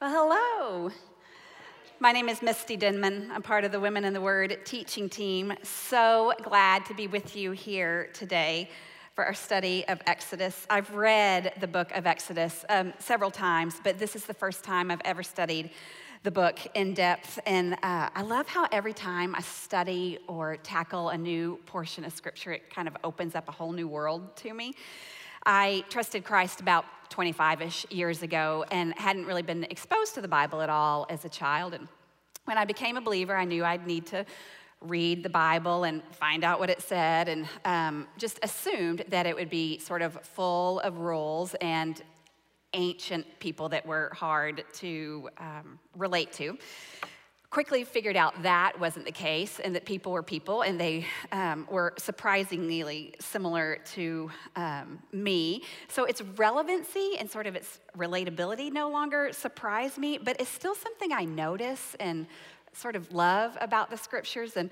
Well, hello. My name is Misty Denman. I'm part of the Women in the Word teaching team. So glad to be with you here today for our study of Exodus. I've read the book of Exodus um, several times, but this is the first time I've ever studied the book in depth. And uh, I love how every time I study or tackle a new portion of scripture, it kind of opens up a whole new world to me. I trusted Christ about 25 ish years ago and hadn't really been exposed to the Bible at all as a child. And when I became a believer, I knew I'd need to read the Bible and find out what it said, and um, just assumed that it would be sort of full of rules and ancient people that were hard to um, relate to quickly figured out that wasn't the case and that people were people and they um, were surprisingly similar to um, me. So its relevancy and sort of its relatability no longer surprise me, but it's still something I notice and sort of love about the scriptures. And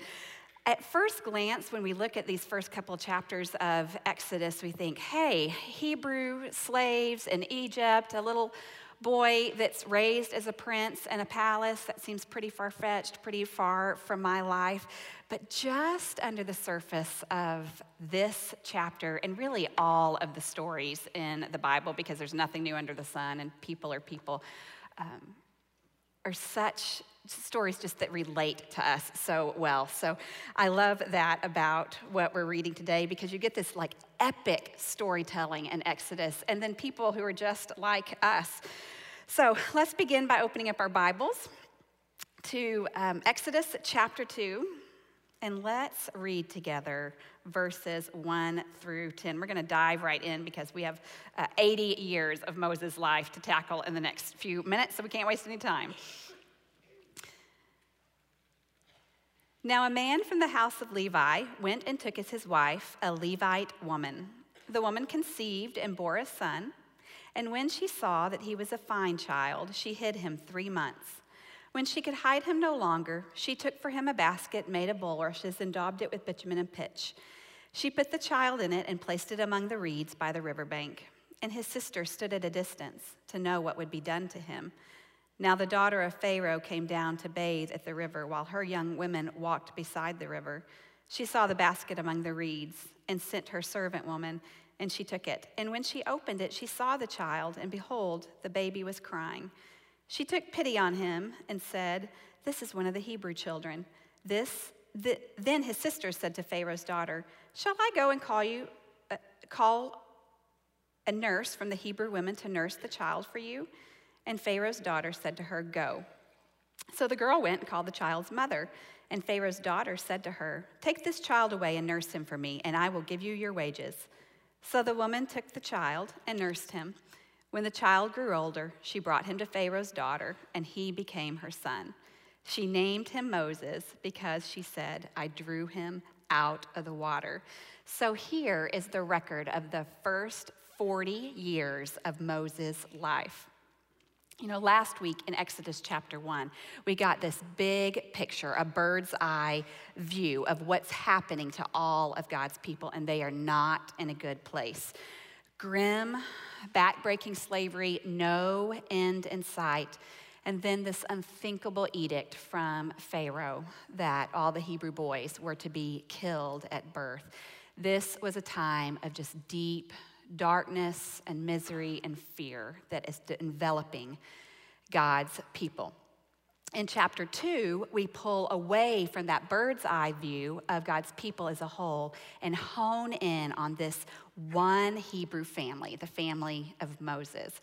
at first glance, when we look at these first couple chapters of Exodus, we think, hey, Hebrew slaves in Egypt, a little boy that's raised as a prince in a palace. That seems pretty far fetched, pretty far from my life. But just under the surface of this chapter, and really all of the stories in the Bible, because there's nothing new under the sun and people are people, um, are such stories just that relate to us so well. So I love that about what we're reading today because you get this like epic storytelling in Exodus and then people who are just like us. So let's begin by opening up our Bibles to um, Exodus chapter 2 and let's read together verses 1 through 10. We're going to dive right in because we have uh, 80 years of Moses' life to tackle in the next few minutes, so we can't waste any time. Now, a man from the house of Levi went and took as his wife a Levite woman. The woman conceived and bore a son, and when she saw that he was a fine child, she hid him three months. When she could hide him no longer, she took for him a basket made of bulrushes and daubed it with bitumen and pitch. She put the child in it and placed it among the reeds by the river bank. And his sister stood at a distance to know what would be done to him. Now the daughter of Pharaoh came down to bathe at the river while her young women walked beside the river. She saw the basket among the reeds and sent her servant woman, and she took it. And when she opened it, she saw the child, and behold, the baby was crying. She took pity on him and said, This is one of the Hebrew children. This the, then his sister said to Pharaoh's daughter, Shall I go and call you, uh, call a nurse from the Hebrew women to nurse the child for you? And Pharaoh's daughter said to her, Go. So the girl went and called the child's mother. And Pharaoh's daughter said to her, Take this child away and nurse him for me, and I will give you your wages. So the woman took the child and nursed him. When the child grew older, she brought him to Pharaoh's daughter, and he became her son. She named him Moses because she said, I drew him out of the water. So here is the record of the first 40 years of Moses' life. You know, last week in Exodus chapter 1, we got this big picture, a bird's eye view of what's happening to all of God's people, and they are not in a good place. Grim, backbreaking slavery, no end in sight. And then this unthinkable edict from Pharaoh that all the Hebrew boys were to be killed at birth. This was a time of just deep darkness and misery and fear that is enveloping God's people. In chapter two, we pull away from that bird's eye view of God's people as a whole and hone in on this one Hebrew family, the family of Moses.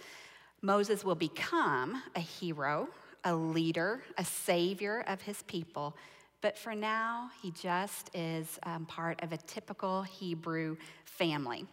Moses will become a hero, a leader, a savior of his people, but for now, he just is um, part of a typical Hebrew family.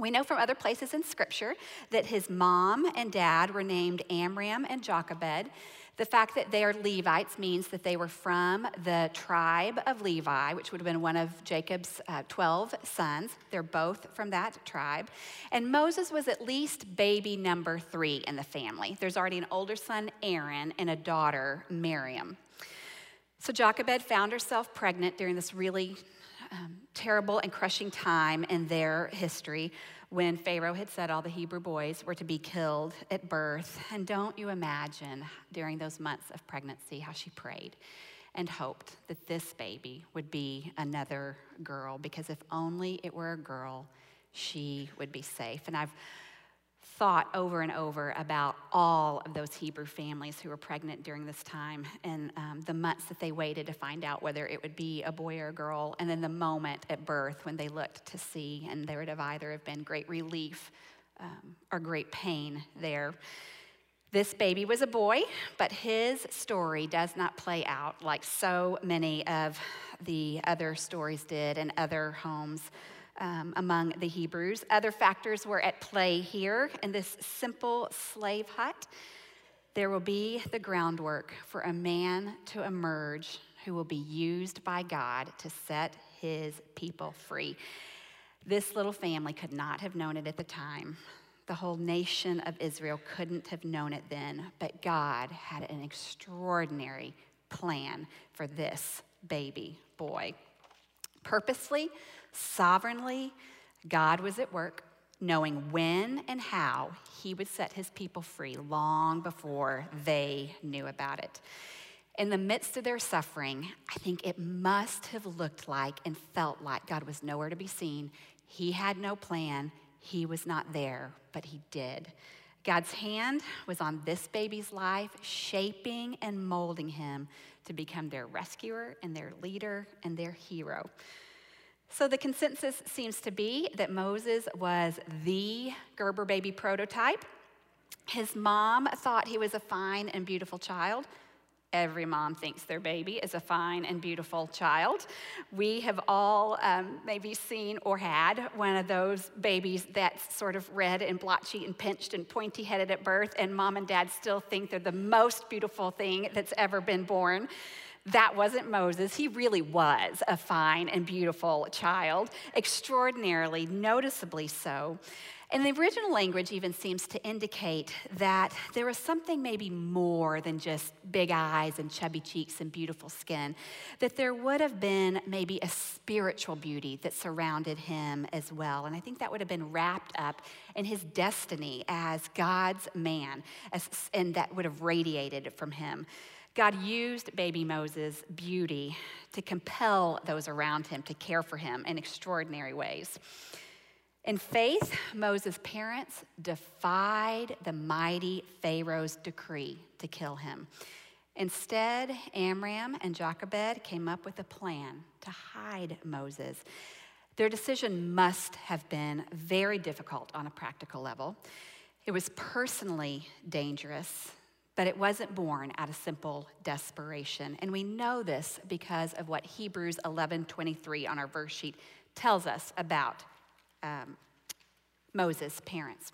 We know from other places in Scripture that his mom and dad were named Amram and Jochebed. The fact that they are Levites means that they were from the tribe of Levi, which would have been one of Jacob's uh, 12 sons. They're both from that tribe. And Moses was at least baby number three in the family. There's already an older son, Aaron, and a daughter, Miriam. So Jochebed found herself pregnant during this really um, terrible and crushing time in their history when Pharaoh had said all the Hebrew boys were to be killed at birth. And don't you imagine during those months of pregnancy how she prayed and hoped that this baby would be another girl, because if only it were a girl, she would be safe. And I've thought over and over about all of those Hebrew families who were pregnant during this time and um, the months that they waited to find out whether it would be a boy or a girl, and then the moment at birth when they looked to see, and there would have either have been great relief um, or great pain there. This baby was a boy, but his story does not play out like so many of the other stories did in other homes um, among the Hebrews. Other factors were at play here in this simple slave hut. There will be the groundwork for a man to emerge who will be used by God to set his people free. This little family could not have known it at the time. The whole nation of Israel couldn't have known it then, but God had an extraordinary plan for this baby boy. Purposely, Sovereignly, God was at work, knowing when and how he would set his people free long before they knew about it. In the midst of their suffering, I think it must have looked like and felt like God was nowhere to be seen. He had no plan, he was not there, but he did. God's hand was on this baby's life, shaping and molding him to become their rescuer and their leader and their hero. So the consensus seems to be that Moses was the Gerber baby prototype. His mom thought he was a fine and beautiful child. Every mom thinks their baby is a fine and beautiful child. We have all um, maybe seen or had one of those babies that's sort of red and blotchy and pinched and pointy headed at birth, and mom and dad still think they're the most beautiful thing that's ever been born. That wasn't Moses. He really was a fine and beautiful child, extraordinarily, noticeably so. And the original language even seems to indicate that there was something maybe more than just big eyes and chubby cheeks and beautiful skin, that there would have been maybe a spiritual beauty that surrounded him as well. And I think that would have been wrapped up in his destiny as God's man, and that would have radiated from him. God used baby Moses' beauty to compel those around him to care for him in extraordinary ways. In faith, Moses' parents defied the mighty Pharaoh's decree to kill him. Instead, Amram and Jochebed came up with a plan to hide Moses. Their decision must have been very difficult on a practical level. It was personally dangerous but it wasn't born out of simple desperation. And we know this because of what Hebrews 11:23 on our verse sheet tells us about um, Moses' parents.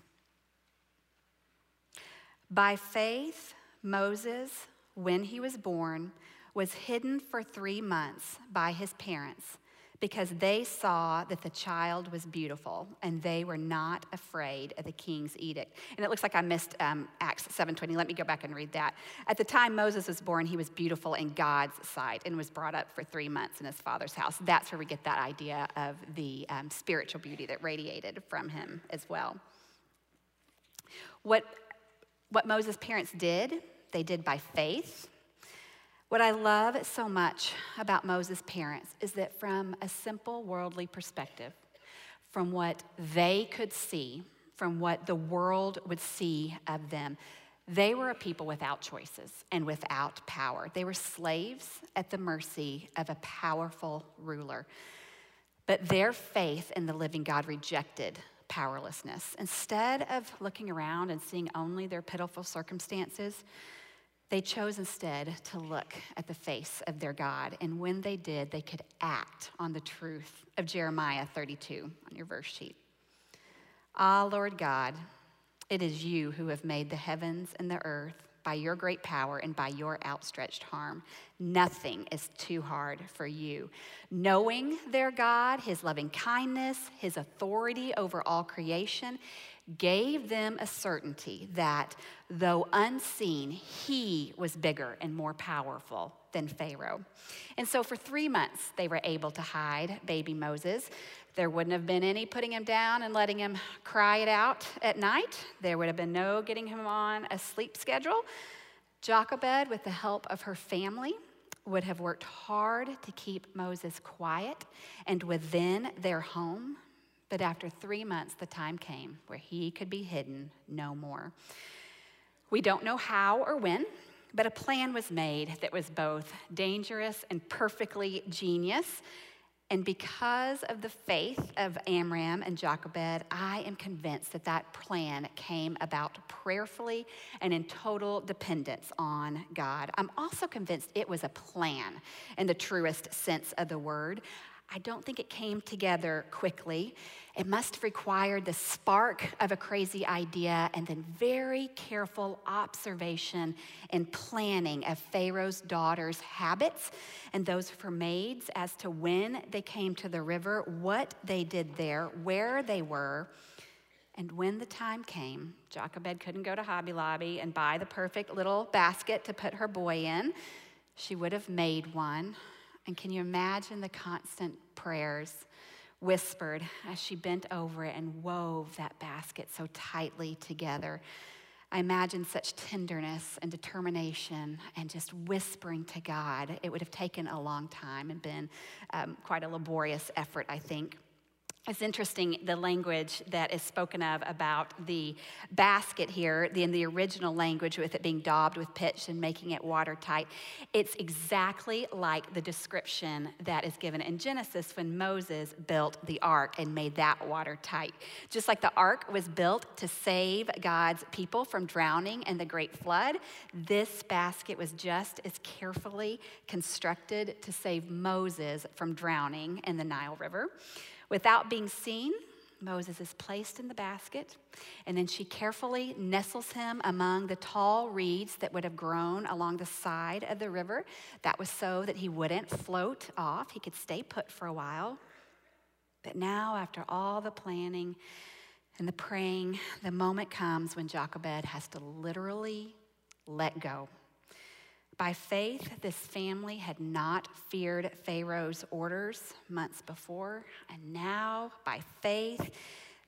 By faith, Moses, when he was born, was hidden for three months by his parents because they saw that the child was beautiful and they were not afraid of the king's edict. And it looks like I missed um, Acts 7.20. Let me go back and read that. At the time Moses was born, he was beautiful in God's sight and was brought up for three months in his father's house. That's where we get that idea of the um, spiritual beauty that radiated from him as well. What, what Moses' parents did, they did by faith what I love so much about Moses' parents is that from a simple worldly perspective, from what they could see, from what the world would see of them, they were a people without choices and without power. They were slaves at the mercy of a powerful ruler. But their faith in the living God rejected powerlessness. Instead of looking around and seeing only their pitiful circumstances, they chose instead to look at the face of their God, and when they did, they could act on the truth of Jeremiah 32 on your verse sheet. Ah, Lord God, it is you who have made the heavens and the earth by your great power and by your outstretched arm. Nothing is too hard for you. Knowing their God, his loving kindness, his authority over all creation, gave them a certainty that, though unseen, he was bigger and more powerful than Pharaoh. And so for three months, they were able to hide baby Moses. There wouldn't have been any putting him down and letting him cry it out at night. There would have been no getting him on a sleep schedule. Jochebed, with the help of her family, would have worked hard to keep Moses quiet and within their home. But after three months, the time came where he could be hidden no more. We don't know how or when, but a plan was made that was both dangerous and perfectly genius. And because of the faith of Amram and Jochebed, I am convinced that that plan came about prayerfully and in total dependence on God. I'm also convinced it was a plan in the truest sense of the word. I don't think it came together quickly. It must have required the spark of a crazy idea and then very careful observation and planning of Pharaoh's daughters' habits and those of her maids as to when they came to the river, what they did there, where they were. And when the time came, Jochebed couldn't go to Hobby Lobby and buy the perfect little basket to put her boy in. She would have made one and can you imagine the constant prayers whispered as she bent over it and wove that basket so tightly together? I imagine such tenderness and determination and just whispering to God. It would have taken a long time and been um, quite a laborious effort, I think. It's interesting the language that is spoken of about the basket here, in the original language with it being daubed with pitch and making it watertight. It's exactly like the description that is given in Genesis when Moses built the ark and made that watertight. Just like the ark was built to save God's people from drowning in the great flood, this basket was just as carefully constructed to save Moses from drowning in the Nile River. Without being seen, Moses is placed in the basket, and then she carefully nestles him among the tall reeds that would have grown along the side of the river. That was so that he wouldn't float off, he could stay put for a while. But now, after all the planning and the praying, the moment comes when Jochebed has to literally let go. By faith, this family had not feared Pharaoh's orders months before, and now, by faith,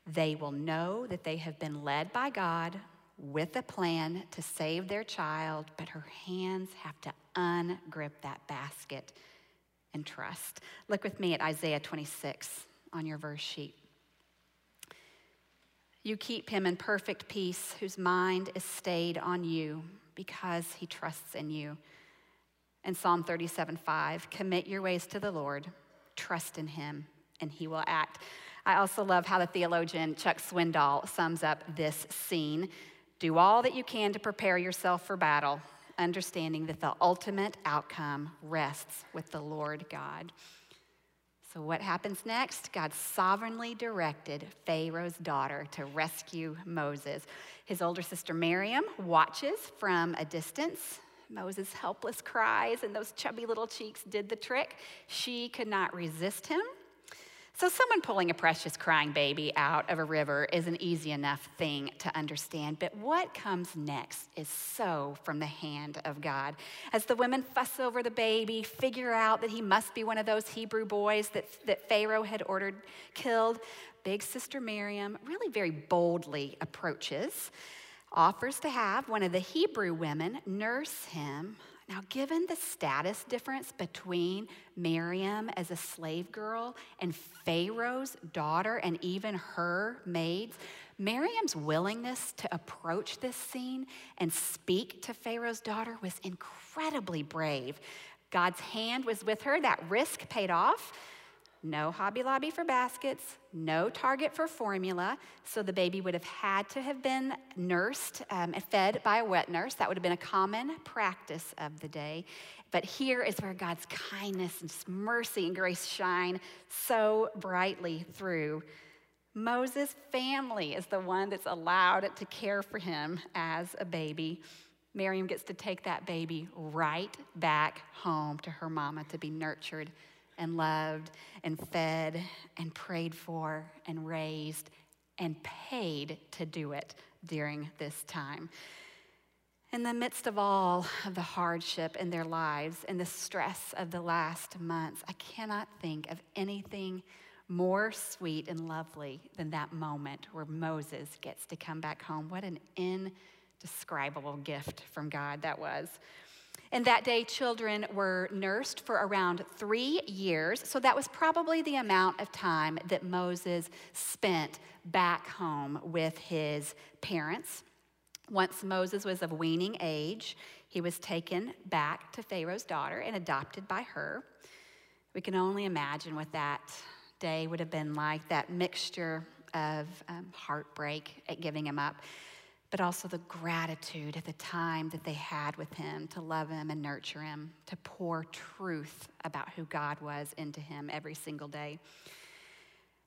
they will know that they have been led by God with a plan to save their child, but her hands have to ungrip that basket and trust. Look with me at Isaiah 26 on your verse sheet. You keep him in perfect peace, whose mind is stayed on you because he trusts in you. And Psalm 37 5, commit your ways to the Lord, trust in him, and he will act. I also love how the theologian Chuck Swindoll sums up this scene. Do all that you can to prepare yourself for battle, understanding that the ultimate outcome rests with the Lord God. So, what happens next? God sovereignly directed Pharaoh's daughter to rescue Moses. His older sister Miriam watches from a distance. Moses' helpless cries and those chubby little cheeks did the trick. She could not resist him. So, someone pulling a precious crying baby out of a river is an easy enough thing to understand. But what comes next is so from the hand of God. As the women fuss over the baby, figure out that he must be one of those Hebrew boys that, that Pharaoh had ordered killed, big sister Miriam really very boldly approaches, offers to have one of the Hebrew women nurse him now, given the status difference between Miriam as a slave girl and Pharaoh's daughter and even her maids, Miriam's willingness to approach this scene and speak to Pharaoh's daughter was incredibly brave. God's hand was with her, that risk paid off. No Hobby Lobby for baskets, no Target for formula. So the baby would have had to have been nursed um, and fed by a wet nurse. That would have been a common practice of the day. But here is where God's kindness and mercy and grace shine so brightly through. Moses' family is the one that's allowed to care for him as a baby. Miriam gets to take that baby right back home to her mama to be nurtured and loved and fed and prayed for and raised and paid to do it during this time. In the midst of all of the hardship in their lives and the stress of the last months, I cannot think of anything more sweet and lovely than that moment where Moses gets to come back home. What an indescribable gift from God that was. And that day, children were nursed for around three years. So that was probably the amount of time that Moses spent back home with his parents. Once Moses was of weaning age, he was taken back to Pharaoh's daughter and adopted by her. We can only imagine what that day would have been like that mixture of um, heartbreak at giving him up, but also the gratitude at the time that they had with him to love him and nurture him, to pour truth about who God was into him every single day.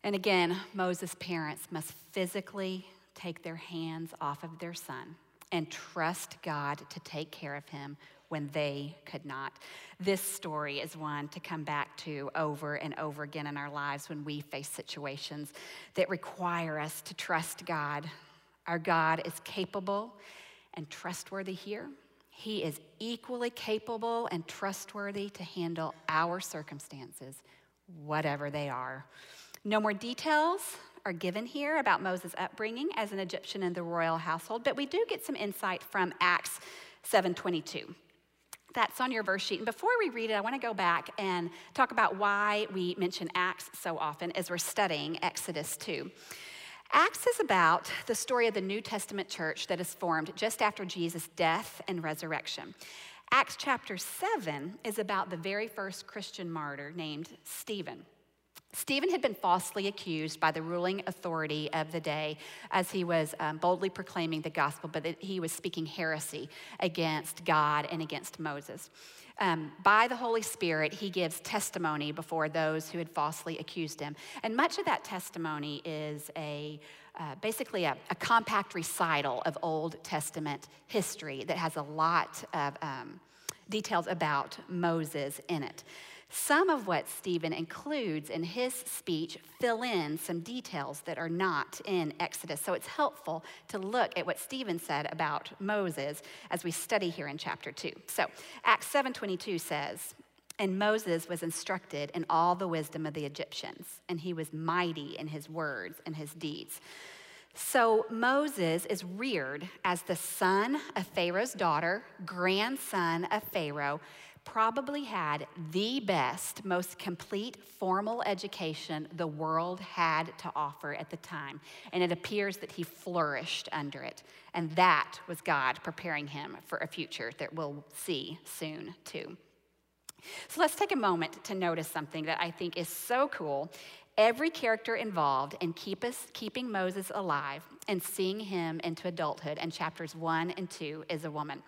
And again, Moses' parents must physically take their hands off of their son and trust God to take care of him when they could not. This story is one to come back to over and over again in our lives when we face situations that require us to trust God. Our God is capable and trustworthy here. He is equally capable and trustworthy to handle our circumstances, whatever they are. No more details are given here about Moses' upbringing as an Egyptian in the royal household, but we do get some insight from Acts 7:22. That's on your verse sheet. And before we read it, I want to go back and talk about why we mention Acts so often as we're studying Exodus 2. Acts is about the story of the New Testament church that is formed just after Jesus' death and resurrection. Acts chapter 7 is about the very first Christian martyr named Stephen. Stephen had been falsely accused by the ruling authority of the day as he was um, boldly proclaiming the gospel, but he was speaking heresy against God and against Moses. Um, by the Holy Spirit, he gives testimony before those who had falsely accused him. And much of that testimony is a uh, basically a, a, compact recital of Old Testament history that has a lot of um, details about Moses in it. Some of what Stephen includes in his speech fill in some details that are not in Exodus. So it's helpful to look at what Stephen said about Moses as we study here in chapter 2. So Acts 7:22 says, and Moses was instructed in all the wisdom of the Egyptians, and he was mighty in his words and his deeds. So Moses is reared as the son of Pharaoh's daughter, grandson of Pharaoh, probably had the best, most complete formal education the world had to offer at the time. And it appears that he flourished under it. And that was God preparing him for a future that we'll see soon, too. So let's take a moment to notice something that I think is so cool. Every character involved in keep us, keeping Moses alive and seeing him into adulthood in chapters one and two is a woman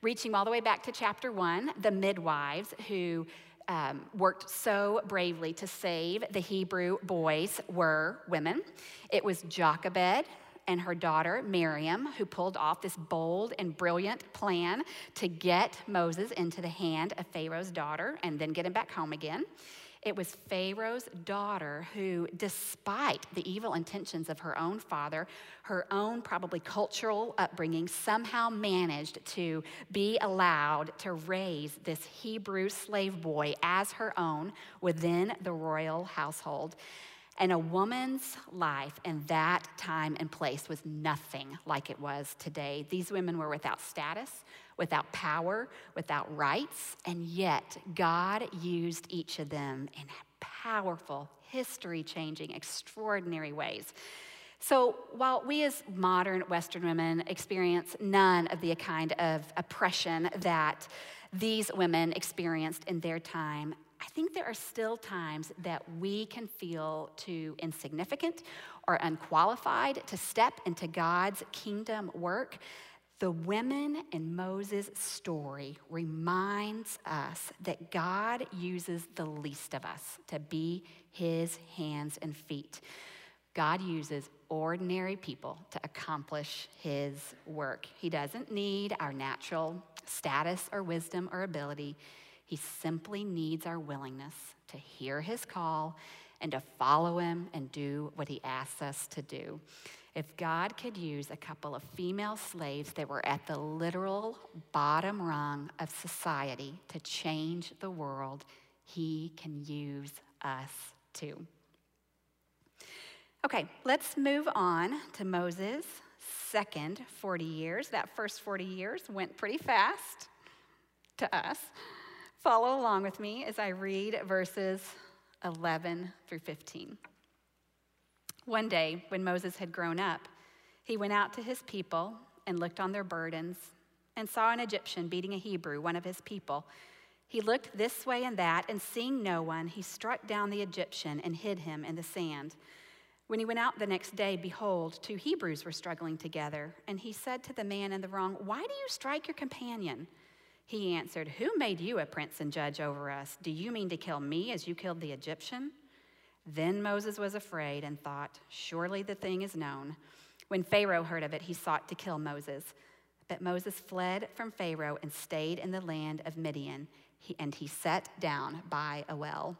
reaching all the way back to chapter one, the midwives who um, worked so bravely to save the Hebrew boys were women. It was Jochebed and her daughter Miriam who pulled off this bold and brilliant plan to get Moses into the hand of Pharaoh's daughter and then get him back home again. It was Pharaoh's daughter who, despite the evil intentions of her own father, her own probably cultural upbringing, somehow managed to be allowed to raise this Hebrew slave boy as her own within the royal household. And a woman's life in that time and place was nothing like it was today. These women were without status, without power, without rights, and yet God used each of them in powerful, history changing, extraordinary ways. So, while we as modern Western women experience none of the kind of oppression that these women experienced in their time, I think there are still times that we can feel too insignificant or unqualified to step into God's kingdom work. The women in Moses' story reminds us that God uses the least of us to be his hands and feet. God uses ordinary people to accomplish his work. He doesn't need our natural status or wisdom or ability. He simply needs our willingness to hear his call and to follow him and do what he asks us to do. If God could use a couple of female slaves that were at the literal bottom rung of society to change the world, he can use us too. Okay, let's move on to Moses' second 40 years. That first 40 years went pretty fast to us. Follow along with me as I read verses 11 through 15. One day, when Moses had grown up, he went out to his people and looked on their burdens and saw an Egyptian beating a Hebrew, one of his people. He looked this way and that, and seeing no one, he struck down the Egyptian and hid him in the sand. When he went out the next day, behold, two Hebrews were struggling together. And he said to the man in the wrong, Why do you strike your companion? He answered, Who made you a prince and judge over us? Do you mean to kill me as you killed the Egyptian? Then Moses was afraid and thought, Surely the thing is known. When Pharaoh heard of it, he sought to kill Moses. But Moses fled from Pharaoh and stayed in the land of Midian, and he sat down by a well.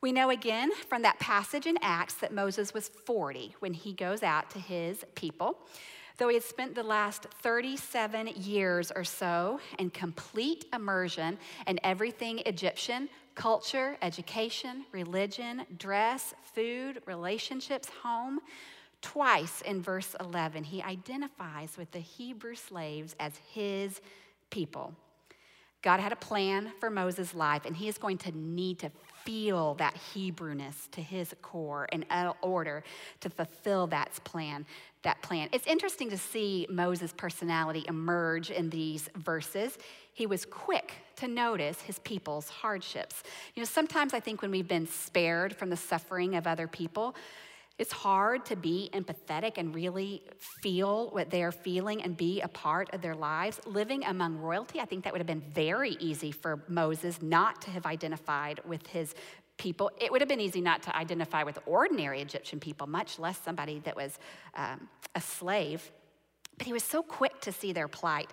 We know again from that passage in Acts that Moses was 40 when he goes out to his people. Though he had spent the last 37 years or so in complete immersion in everything Egyptian culture, education, religion, dress, food, relationships, home twice in verse 11, he identifies with the Hebrew slaves as his people. God had a plan for Moses' life, and he is going to need to feel that Hebrewness to his core in order to fulfill that plan. That plan. It's interesting to see Moses' personality emerge in these verses. He was quick to notice his people's hardships. You know, sometimes I think when we've been spared from the suffering of other people, it's hard to be empathetic and really feel what they're feeling and be a part of their lives. Living among royalty, I think that would have been very easy for Moses not to have identified with his people. It would have been easy not to identify with ordinary Egyptian people, much less somebody that was um, a slave. But he was so quick to see their plight.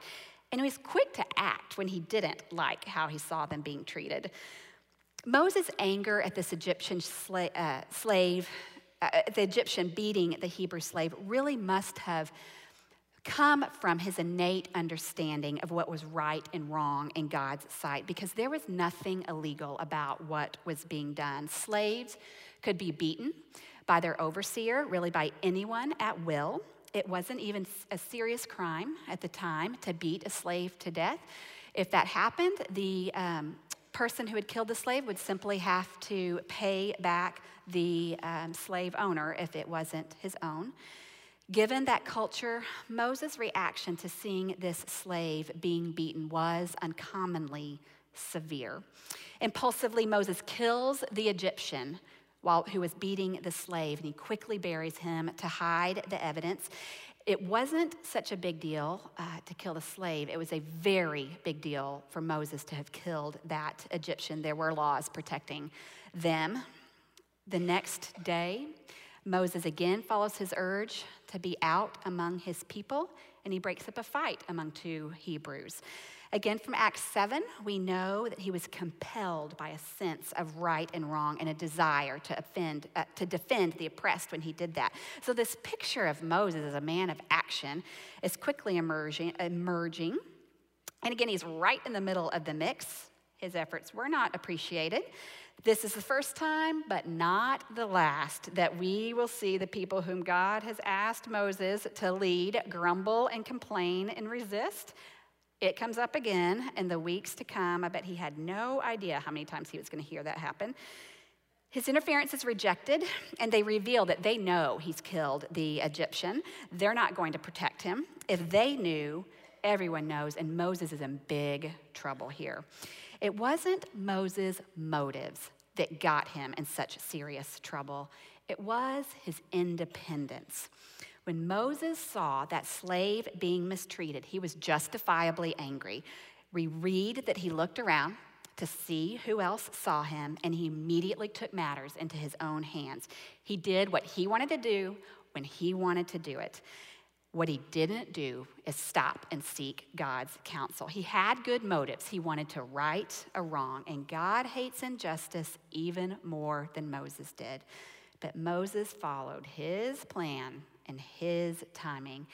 And he was quick to act when he didn't like how he saw them being treated. Moses' anger at this Egyptian sla- uh, slave uh, the Egyptian beating the Hebrew slave really must have come from his innate understanding of what was right and wrong in God's sight because there was nothing illegal about what was being done. Slaves could be beaten by their overseer, really by anyone at will. It wasn't even a serious crime at the time to beat a slave to death. If that happened, the um, person who had killed the slave would simply have to pay back the um, slave owner if it wasn't his own. Given that culture, Moses' reaction to seeing this slave being beaten was uncommonly severe. Impulsively, Moses kills the Egyptian while, who was beating the slave, and he quickly buries him to hide the evidence. It wasn't such a big deal uh, to kill the slave. It was a very big deal for Moses to have killed that Egyptian. There were laws protecting them. The next day, Moses again follows his urge to be out among his people, and he breaks up a fight among two Hebrews. Again, from Acts 7, we know that he was compelled by a sense of right and wrong and a desire to, offend, uh, to defend the oppressed when he did that. So, this picture of Moses as a man of action is quickly emerging. emerging. And again, he's right in the middle of the mix. His efforts were not appreciated. This is the first time, but not the last, that we will see the people whom God has asked Moses to lead grumble and complain and resist. It comes up again in the weeks to come. I bet he had no idea how many times he was going to hear that happen. His interference is rejected, and they reveal that they know he's killed the Egyptian. They're not going to protect him. If they knew, everyone knows, and Moses is in big trouble here. It wasn't Moses' motives that got him in such serious trouble, it was his independence. When Moses saw that slave being mistreated, he was justifiably angry. We read that he looked around to see who else saw him, and he immediately took matters into his own hands. He did what he wanted to do when he wanted to do it. What he didn't do is stop and seek God's counsel. He had good motives. He wanted to right a wrong, and God hates injustice even more than Moses did. But Moses followed his plan and his timing.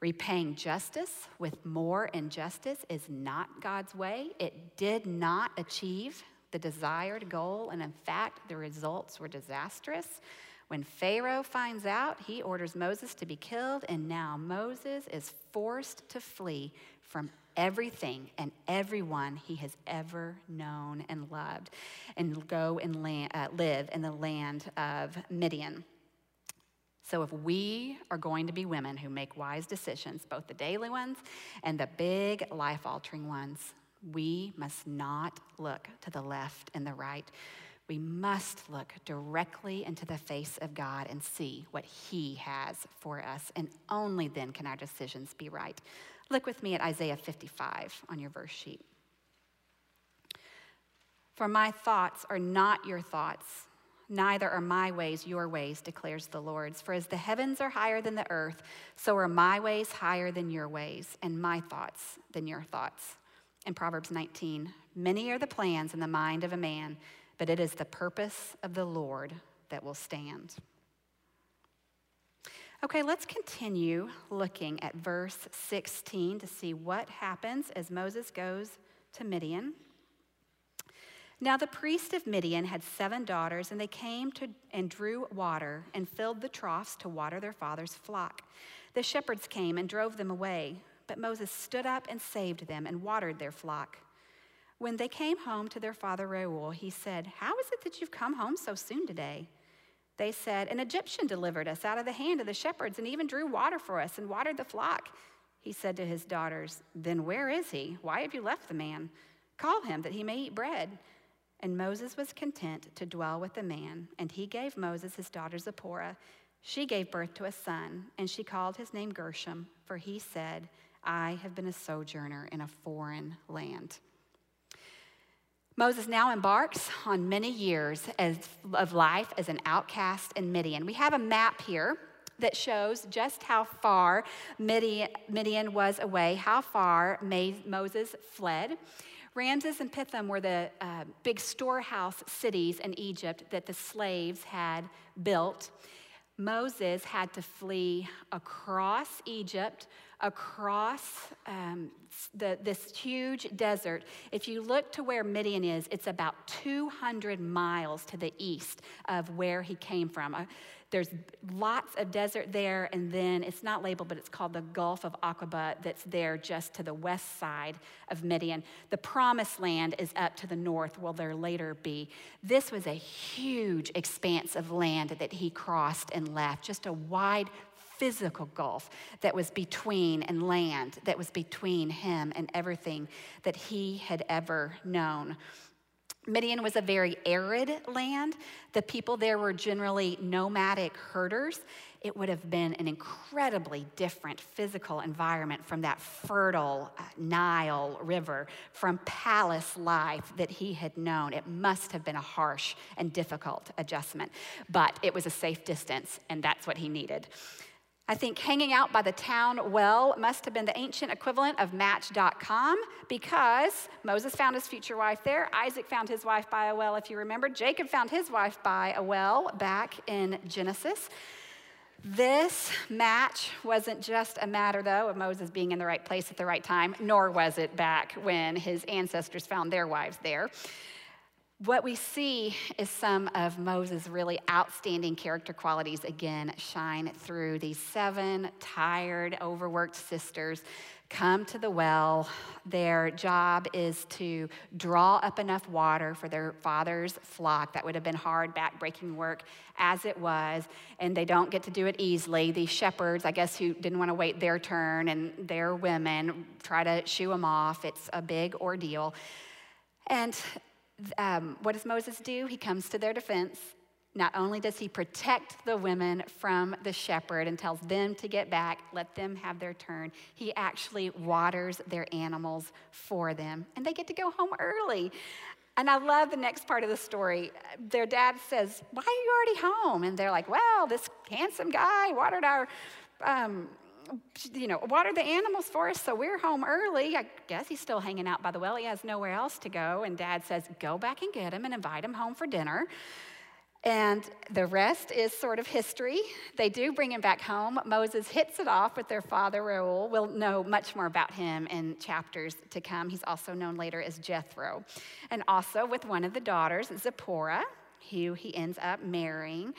Repaying justice with more injustice is not God's way. It did not achieve the desired goal, and in fact, the results were disastrous. When Pharaoh finds out, he orders Moses to be killed, and now Moses is forced to flee from everything and everyone he has ever known and loved and go and land, uh, live in the land of Midian. So, if we are going to be women who make wise decisions, both the daily ones and the big life altering ones, we must not look to the left and the right we must look directly into the face of God and see what He has for us, and only then can our decisions be right. Look with me at Isaiah 55 on your verse sheet. For my thoughts are not your thoughts, neither are my ways your ways, declares the Lord. For as the heavens are higher than the earth, so are my ways higher than your ways, and my thoughts than your thoughts. In Proverbs 19, many are the plans in the mind of a man but it is the purpose of the Lord that will stand. Okay, let's continue looking at verse 16 to see what happens as Moses goes to Midian. Now, the priest of Midian had seven daughters, and they came to and drew water and filled the troughs to water their father's flock. The shepherds came and drove them away, but Moses stood up and saved them and watered their flock. When they came home to their father Reuel, he said, How is it that you've come home so soon today? They said, An Egyptian delivered us out of the hand of the shepherds and even drew water for us and watered the flock. He said to his daughters, Then where is he? Why have you left the man? Call him that he may eat bread. And Moses was content to dwell with the man, and he gave Moses his daughter Zipporah. She gave birth to a son, and she called his name Gershom, for he said, I have been a sojourner in a foreign land. Moses now embarks on many years as, of life as an outcast in Midian. We have a map here that shows just how far Midian, Midian was away, how far Moses fled. Ramses and Pithom were the uh, big storehouse cities in Egypt that the slaves had built. Moses had to flee across Egypt across um, the, this huge desert. If you look to where Midian is, it's about 200 miles to the east of where he came from. Uh, there's lots of desert there, and then it's not labeled, but it's called the Gulf of Aqaba that's there just to the west side of Midian. The promised land is up to the north, will there later be. This was a huge expanse of land that he crossed and left, just a wide physical gulf that was between and land that was between him and everything that he had ever known. Midian was a very arid land. The people there were generally nomadic herders. It would have been an incredibly different physical environment from that fertile uh, Nile River, from palace life that he had known. It must have been a harsh and difficult adjustment, but it was a safe distance, and that's what he needed. I think hanging out by the town well must have been the ancient equivalent of Match.com because Moses found his future wife there. Isaac found his wife by a well, if you remember. Jacob found his wife by a well back in Genesis. This match wasn't just a matter, though, of Moses being in the right place at the right time, nor was it back when his ancestors found their wives there. What we see is some of Moses' really outstanding character qualities again shine through. These seven tired, overworked sisters come to the well. Their job is to draw up enough water for their father's flock. That would have been hard, backbreaking work as it was, and they don't get to do it easily. These shepherds, I guess, who didn't want to wait their turn, and their women try to shoo them off. It's a big ordeal. And um, what does Moses do? He comes to their defense. Not only does he protect the women from the shepherd and tells them to get back, let them have their turn, he actually waters their animals for them. And they get to go home early. And I love the next part of the story. Their dad says, Why are you already home? And they're like, Well, this handsome guy watered our um, you know, water the animals for us, so we're home early. I guess he's still hanging out by the well. He has nowhere else to go. And dad says, Go back and get him and invite him home for dinner. And the rest is sort of history. They do bring him back home. Moses hits it off with their father Reuel. We'll know much more about him in chapters to come. He's also known later as Jethro. And also with one of the daughters, Zipporah, who he ends up marrying.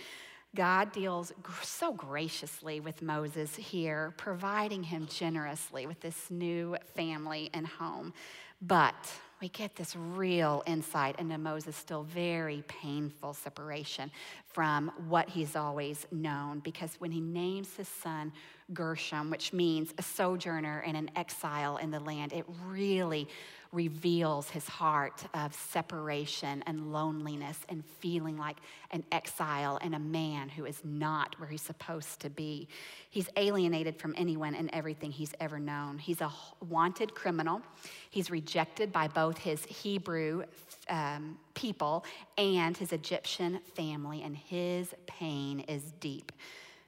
God deals so graciously with Moses here, providing him generously with this new family and home. But we get this real insight into Moses' still very painful separation from what he's always known. Because when he names his son Gershom, which means a sojourner and an exile in the land, it really reveals his heart of separation and loneliness and feeling like an exile and a man who is not where he's supposed to be. He's alienated from anyone and everything he's ever known. He's a wanted criminal. He's rejected by both his Hebrew um, people and his Egyptian family, and his pain is deep.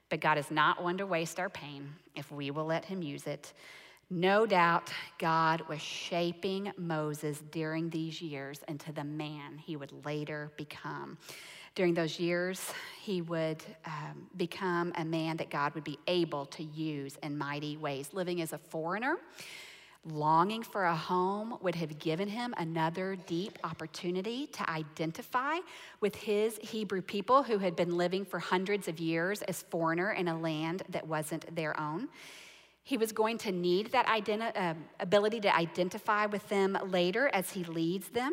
But God is not one to waste our pain if we will let him use it. No doubt God was shaping Moses during these years into the man he would later become. During those years, he would um, become a man that God would be able to use in mighty ways. Living as a foreigner, longing for a home would have given him another deep opportunity to identify with his Hebrew people who had been living for hundreds of years as foreigner in a land that wasn't their own. He was going to need that identi- uh, ability to identify with them later as he leads them.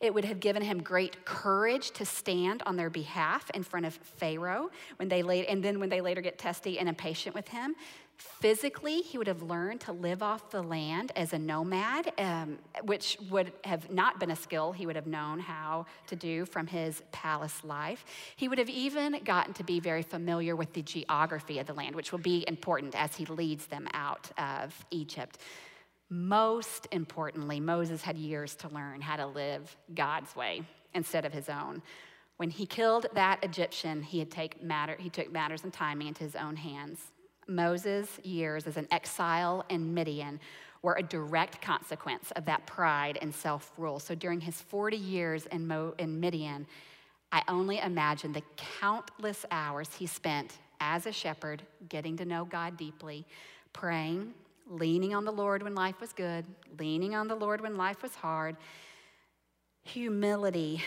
It would have given him great courage to stand on their behalf in front of Pharaoh when they late, and then when they later get testy and impatient with him. Physically, he would have learned to live off the land as a nomad, um, which would have not been a skill he would have known how to do from his palace life. He would have even gotten to be very familiar with the geography of the land, which will be important as he leads them out of Egypt. Most importantly, Moses had years to learn how to live God's way instead of his own. When he killed that Egyptian, he, had take matter, he took matters and timing into his own hands. Moses' years as an exile in Midian were a direct consequence of that pride and self rule. So during his 40 years in, Mo, in Midian, I only imagine the countless hours he spent as a shepherd, getting to know God deeply, praying, leaning on the Lord when life was good, leaning on the Lord when life was hard. Humility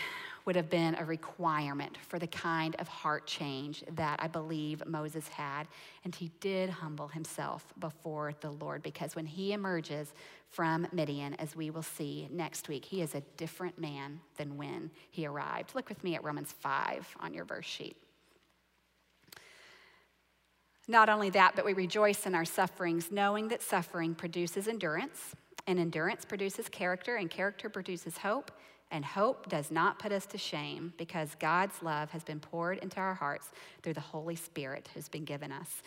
would have been a requirement for the kind of heart change that I believe Moses had. And he did humble himself before the Lord because when he emerges from Midian, as we will see next week, he is a different man than when he arrived. Look with me at Romans 5 on your verse sheet. Not only that, but we rejoice in our sufferings, knowing that suffering produces endurance, and endurance produces character, and character produces hope. And hope does not put us to shame because God's love has been poured into our hearts through the Holy Spirit who's been given us.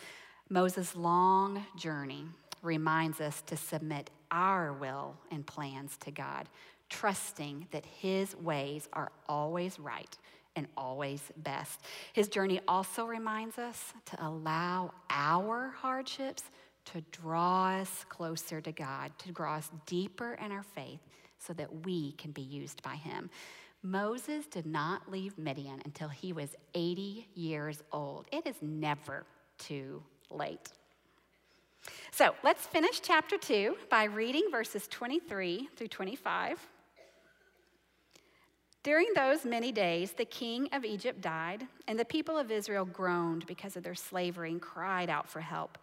Moses' long journey reminds us to submit our will and plans to God, trusting that His ways are always right and always best. His journey also reminds us to allow our hardships to draw us closer to God, to draw us deeper in our faith so that we can be used by him. Moses did not leave Midian until he was 80 years old. It is never too late. So let's finish chapter 2 by reading verses 23 through 25. During those many days, the king of Egypt died, and the people of Israel groaned because of their slavery and cried out for help.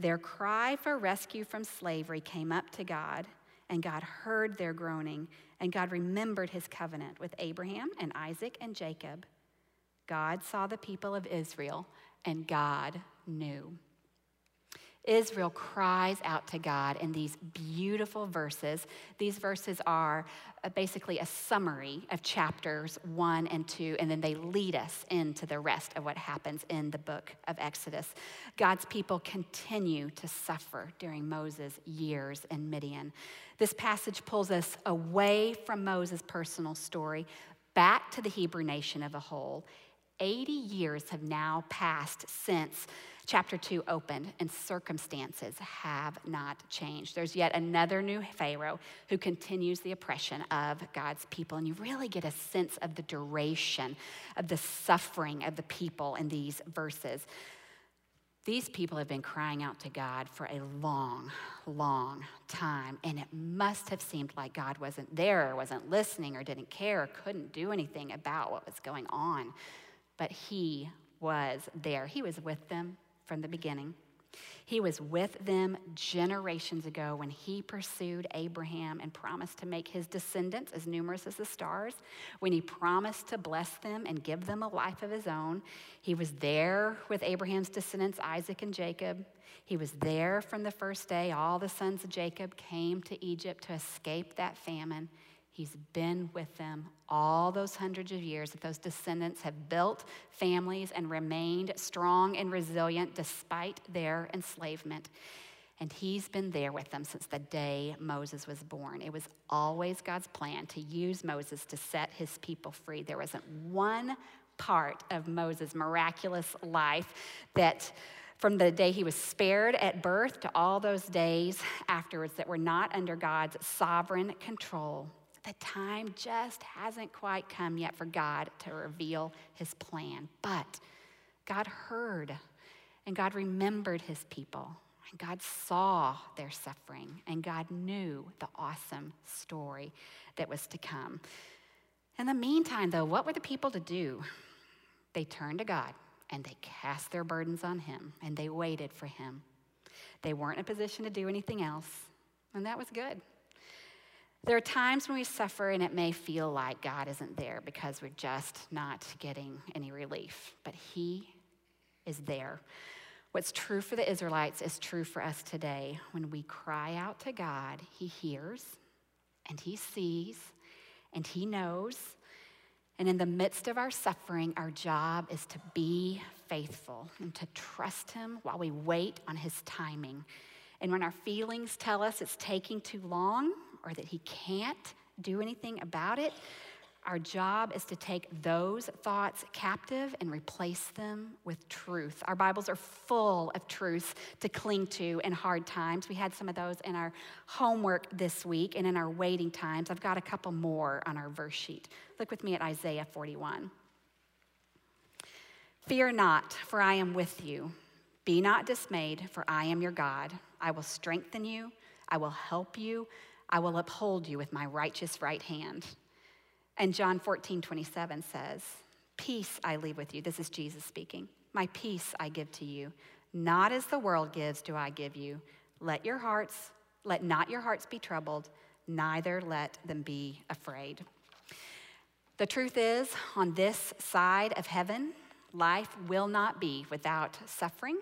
Their cry for rescue from slavery came up to God and God heard their groaning, and God remembered his covenant with Abraham and Isaac and Jacob. God saw the people of Israel, and God knew. Israel cries out to God in these beautiful verses. These verses are uh, basically a summary of chapters one and two, and then they lead us into the rest of what happens in the book of Exodus. God's people continue to suffer during Moses' years in Midian. This passage pulls us away from Moses' personal story back to the Hebrew nation of a whole 80 years have now passed since chapter 2 opened, and circumstances have not changed. There's yet another new Pharaoh who continues the oppression of God's people. And you really get a sense of the duration of the suffering of the people in these verses. These people have been crying out to God for a long, long time, and it must have seemed like God wasn't there, or wasn't listening, or didn't care, or couldn't do anything about what was going on. But He was there. He was with them from the beginning. He was with them generations ago when he pursued Abraham and promised to make his descendants as numerous as the stars, when he promised to bless them and give them a life of his own. He was there with Abraham's descendants, Isaac and Jacob. He was there from the first day. All the sons of Jacob came to Egypt to escape that famine. He's been with them all those hundreds of years that those descendants have built families and remained strong and resilient despite their enslavement. And he's been there with them since the day Moses was born. It was always God's plan to use Moses to set his people free. There wasn't one part of Moses' miraculous life that from the day he was spared at birth to all those days afterwards that were not under God's sovereign control the time just hasn't quite come yet for God to reveal his plan. But God heard and God remembered his people. And God saw their suffering and God knew the awesome story that was to come. In the meantime, though, what were the people to do? They turned to God and they cast their burdens on him and they waited for him. They weren't in a position to do anything else, and that was good. There are times when we suffer and it may feel like God isn't there because we're just not getting any relief, but He is there. What's true for the Israelites is true for us today. When we cry out to God, He hears and He sees and He knows. And in the midst of our suffering, our job is to be faithful and to trust Him while we wait on His timing. And when our feelings tell us it's taking too long, or that he can't do anything about it, our job is to take those thoughts captive and replace them with truth. Our Bibles are full of truths to cling to in hard times. We had some of those in our homework this week and in our waiting times. I've got a couple more on our verse sheet. Look with me at Isaiah 41. Fear not, for I am with you. Be not dismayed, for I am your God. I will strengthen you, I will help you. I will uphold you with my righteous right hand. And John 14, 27 says, Peace I leave with you. This is Jesus speaking. My peace I give to you. Not as the world gives, do I give you. Let your hearts, let not your hearts be troubled, neither let them be afraid. The truth is, on this side of heaven, life will not be without suffering.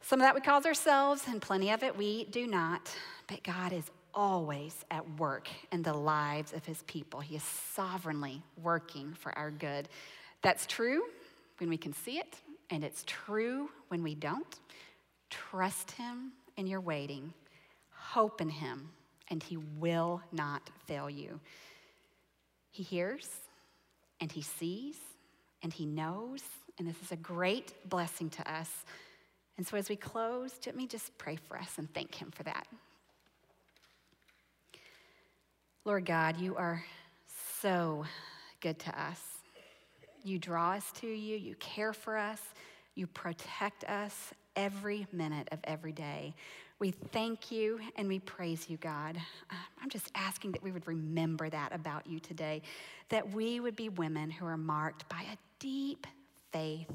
Some of that we cause ourselves, and plenty of it we do not. But God is always at work in the lives of his people. He is sovereignly working for our good. That's true when we can see it, and it's true when we don't. Trust him in your waiting, hope in him, and he will not fail you. He hears, and he sees, and he knows, and this is a great blessing to us. And so, as we close, let me just pray for us and thank him for that. Lord God, you are so good to us. You draw us to you, you care for us, you protect us every minute of every day. We thank you and we praise you, God. Uh, I'm just asking that we would remember that about you today, that we would be women who are marked by a deep faith.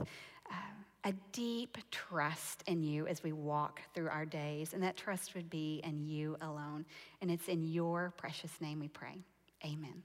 Uh, a deep trust in you as we walk through our days. And that trust would be in you alone. And it's in your precious name we pray. Amen.